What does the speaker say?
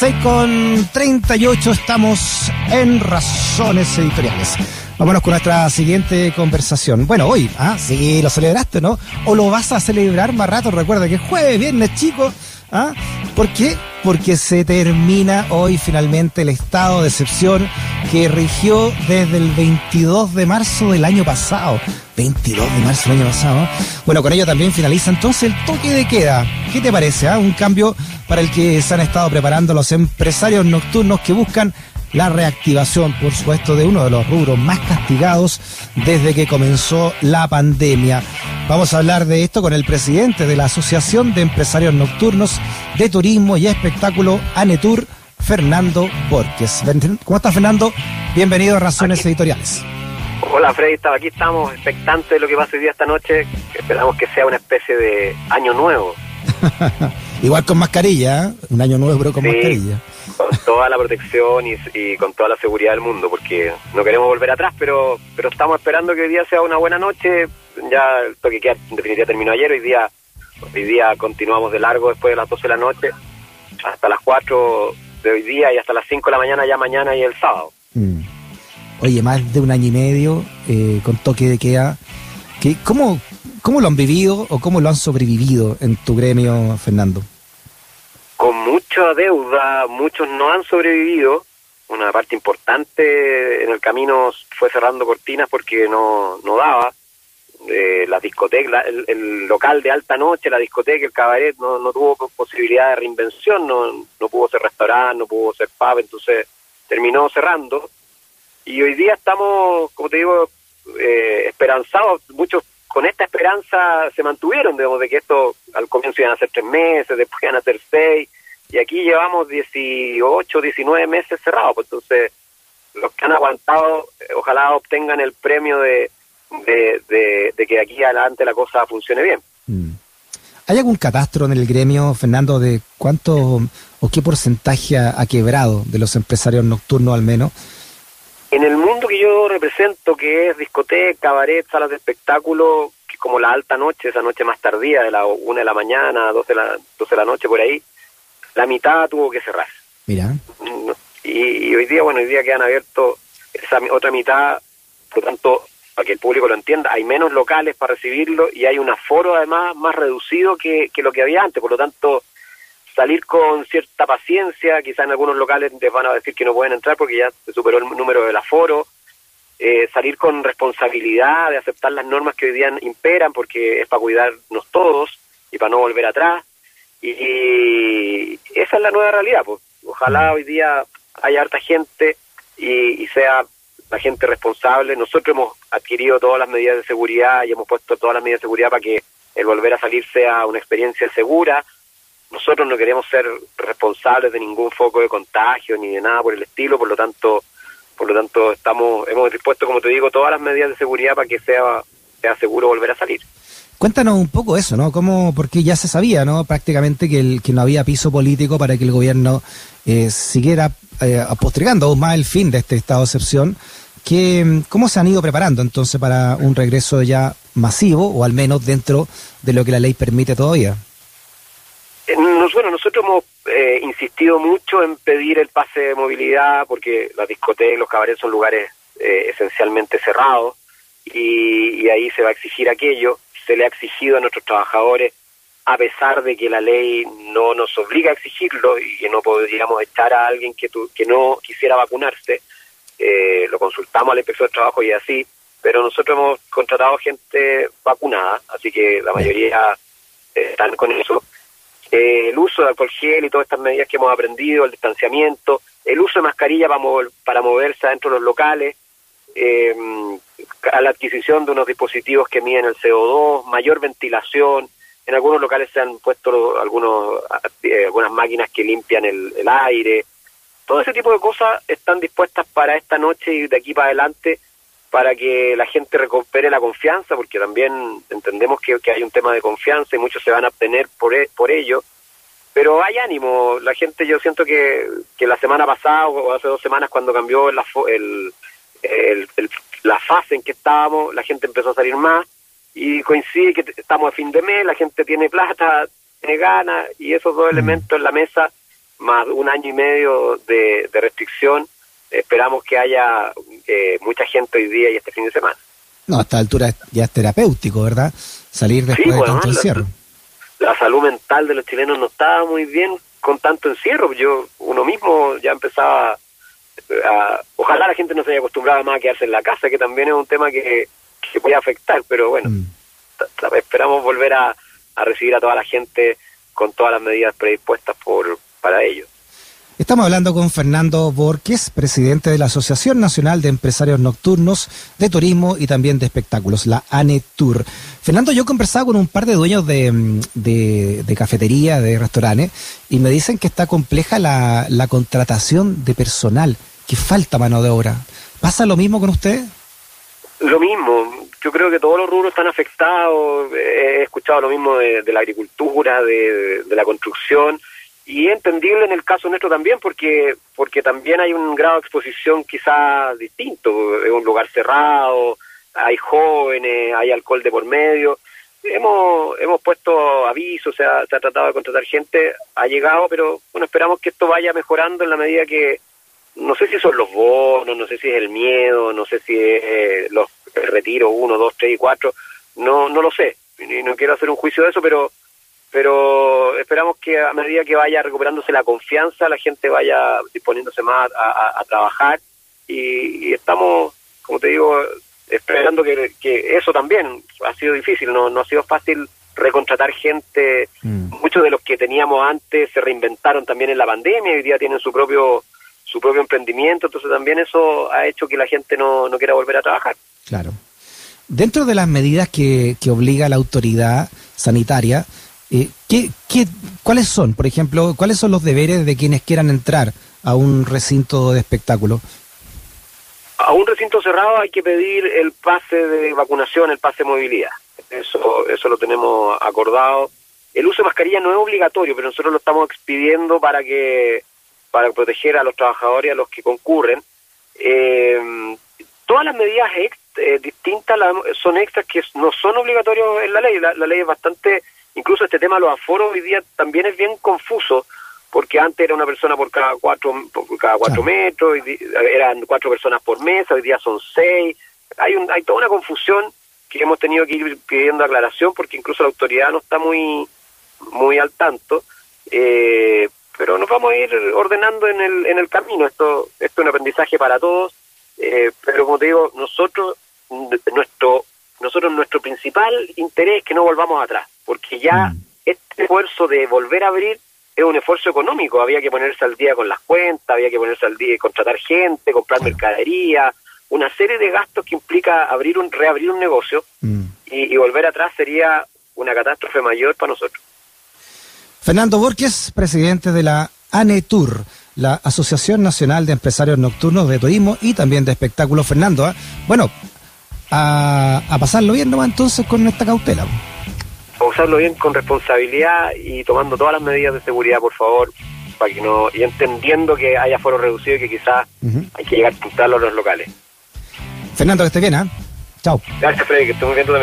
6 con 38 estamos en Razones Editoriales. Vámonos con nuestra siguiente conversación. Bueno, hoy, ah, sí, lo celebraste, ¿no? O lo vas a celebrar más rato. Recuerda que es jueves, viernes, chicos. ¿Ah? ¿Por qué? Porque se termina hoy finalmente el estado de excepción que rigió desde el 22 de marzo del año pasado. 22 de marzo del año pasado. Bueno, con ello también finaliza entonces el toque de queda. ¿Qué te parece? Ah? Un cambio para el que se han estado preparando los empresarios nocturnos que buscan la reactivación, por supuesto, de uno de los rubros más castigados desde que comenzó la pandemia. Vamos a hablar de esto con el presidente de la Asociación de Empresarios Nocturnos de Turismo y Espectáculo ANETUR, Fernando Borges. ¿Cómo estás, Fernando? Bienvenido a Razones Editoriales. Hola, Freddy. Aquí estamos expectantes de lo que va a suceder esta noche. Esperamos que sea una especie de año nuevo. Igual con mascarilla, ¿eh? un año nuevo, pero con mascarilla con toda la protección y, con toda la seguridad del mundo, porque no queremos volver atrás, pero pero estamos esperando que hoy día sea una buena noche. Ya el toque queda en definitiva terminó ayer, hoy día hoy día continuamos de largo después de las 12 de la noche hasta las 4 de hoy día y hasta las 5 de la mañana ya mañana y el sábado. Mm. Oye, más de un año y medio eh, con toque de queda. ¿Qué, cómo, ¿Cómo lo han vivido o cómo lo han sobrevivido en tu gremio, Fernando? con mucha deuda, muchos no han sobrevivido, una parte importante en el camino fue cerrando cortinas porque no, no daba, eh, la discoteca, el, local de alta noche, la discoteca, el cabaret, no, no tuvo posibilidad de reinvención, no, no pudo ser restaurante, no pudo ser pub, entonces terminó cerrando. Y hoy día estamos, como te digo, eh, esperanzados, muchos con esta esperanza se mantuvieron, digamos, de que esto al comienzo iban a ser tres meses, después iban a ser seis, y aquí llevamos 18, 19 meses cerrados, pues entonces los que han aguantado, eh, ojalá obtengan el premio de, de, de, que aquí adelante la cosa funcione bien. Mm. ¿Hay algún catastro en el gremio, Fernando, de cuánto o qué porcentaje ha quebrado de los empresarios nocturnos al menos? En el mundo que yo represento, que es discoteca, cabaret, salas de espectáculo, que como la alta noche, esa noche más tardía, de la una de la mañana, dos de la, de la noche por ahí, la mitad tuvo que cerrar. Mira. Y, hoy día, bueno, hoy día quedan abiertos esa otra mitad, por lo tanto, para que el público lo entienda, hay menos locales para recibirlo y hay un aforo además más reducido que, que lo que había antes, por lo tanto, salir con cierta paciencia, quizás en algunos locales les van a decir que no pueden entrar porque ya se superó el número del aforo, eh, salir con responsabilidad de aceptar las normas que hoy día imperan porque es para cuidarnos todos y para no volver atrás. Y, esa es la nueva realidad. Pues. Ojalá hoy día haya harta gente y, y sea la gente responsable. Nosotros hemos adquirido todas las medidas de seguridad y hemos puesto todas las medidas de seguridad para que el volver a salir sea una experiencia segura, nosotros no queremos ser responsables de ningún foco de contagio ni de nada por el estilo, por lo tanto, por lo tanto estamos hemos dispuesto, como te digo, todas las medidas de seguridad para que sea sea seguro volver a salir. Cuéntanos un poco eso, ¿no? ¿Cómo, porque ya se sabía, ¿no? Prácticamente que, el, que no había piso político para que el gobierno eh, siguiera eh, apostregando aún más el fin de este estado de excepción. Que, ¿Cómo se han ido preparando entonces para un regreso ya masivo o al menos dentro de lo que la ley permite todavía? Eh, bueno, nosotros hemos eh, insistido mucho en pedir el pase de movilidad porque las discotecas y los cabarets son lugares eh, esencialmente cerrados y, ahí se va a exigir aquello. Se le ha exigido a nuestros trabajadores, a pesar de que la ley no nos obliga a exigirlo y que no podríamos echar a alguien que, que no quisiera vacunarse. lo consultamos al inspector de trabajo y así, pero nosotros hemos contratado gente vacunada, así que la mayoría están con eso eh, el uso de alcohol gel y todas estas medidas que hemos aprendido, el distanciamiento, el uso de mascarilla para, para moverse adentro de los locales, eh, a la adquisición de unos dispositivos que miden el CO2, mayor ventilación. En algunos locales se han puesto algunos, eh, algunas máquinas que limpian el, el aire. Todo ese tipo de cosas están dispuestas para esta noche y de aquí para adelante para que la gente recupere la confianza, porque también entendemos que, hay un tema de confianza y muchos se van a obtener por, e, por ello. Pero hay ánimo, la gente yo siento que, que la semana pasada o hace dos semanas cuando cambió la, el, fase en que estábamos, la gente empezó a salir más y coincide que estamos a fin de mes, la gente tiene plata, tiene ganas y esos dos mm. elementos en la mesa más un año y medio de, restricción, esperamos que haya eh, mucha gente hoy día y este fin de semana. No, a esta altura ya es terapéutico, ¿verdad? Salir después de tanto encierro. La, salud mental de los chilenos no estaba muy bien con tanto encierro. Yo, uno mismo ya empezaba a, ojalá la gente no se haya acostumbrado más a quedarse en la casa, que también es un tema que, que puede afectar, pero bueno, mm. esperamos volver a, a recibir a toda la gente con todas las medidas predispuestas por para ello. Estamos hablando con Fernando Borges, presidente de la Asociación Nacional de Empresarios Nocturnos de Turismo y también de Espectáculos, la ANETUR. Fernando, yo he conversado con un par de dueños de, de, de cafetería, de restaurantes, y me dicen que está compleja la, la contratación de personal, que falta mano de obra. ¿Pasa lo mismo con usted? Lo mismo. Yo creo que todos los rubros están afectados. He escuchado lo mismo de, la agricultura, de, la construcción y es entendible en el caso nuestro también porque porque también hay un grado de exposición quizás distinto es un lugar cerrado hay jóvenes hay alcohol de por medio hemos hemos puesto avisos se ha tratado de contratar gente ha llegado pero bueno esperamos que esto vaya mejorando en la medida que no sé si son los bonos no sé si es el miedo no sé si es eh, los el retiro uno dos tres y cuatro no no lo sé y no quiero hacer un juicio de eso pero pero esperamos que a medida que vaya recuperándose la confianza, la gente vaya disponiéndose más a, trabajar y, estamos, como te digo, esperando que, eso también ha sido difícil, no, no ha sido fácil recontratar gente, mm. muchos de los que teníamos antes se reinventaron también en la pandemia, hoy día tienen su propio su propio emprendimiento, entonces también eso ha hecho que la gente no, no quiera volver a trabajar. Claro. Dentro de las medidas que, que obliga la autoridad sanitaria, eh, ¿qué, qué, ¿Cuáles son, por ejemplo, cuáles son los deberes de quienes quieran entrar a un recinto de espectáculo? A un recinto cerrado hay que pedir el pase de vacunación, el pase de movilidad. Eso, eso lo tenemos acordado. El uso de mascarilla no es obligatorio, pero nosotros lo estamos expidiendo para que para proteger a los trabajadores y a los que concurren. Eh, todas las medidas eh, distintas son extras que no son obligatorios en la ley. La, la ley es bastante Incluso este tema de los aforos hoy día también es bien confuso, porque antes era una persona por cada cuatro, por cada cuatro metros, eran cuatro personas por mesa, hoy día son seis. Hay, un, hay toda una confusión que hemos tenido que ir pidiendo aclaración porque incluso la autoridad no está muy, muy al tanto. Eh, pero nos vamos a ir ordenando en el, en el camino. Esto, esto es un aprendizaje para todos, eh, pero como te digo, nosotros, nuestro, nosotros nuestro principal interés es que no volvamos atrás porque ya mm. este esfuerzo de volver a abrir es un esfuerzo económico, había que ponerse al día con las cuentas, había que ponerse al día y contratar gente, comprar mercadería, una serie de gastos que implica abrir un reabrir un negocio mm. y, volver atrás sería una catástrofe mayor para nosotros. Fernando Borges, presidente de la ANETUR, la Asociación Nacional de Empresarios Nocturnos de Turismo y también de Espectáculos. Fernando, ¿ah? bueno, a, a pasarlo bien nomás entonces con esta cautela usarlo bien con responsabilidad y tomando todas las medidas de seguridad, por favor, para que no y entendiendo que haya foro reducido y que quizás hay que llegar a juntarlo a los locales. Fernando, que esté bien, ¿eh? Chao. Gracias, Freddy, que esté muy bien tú también.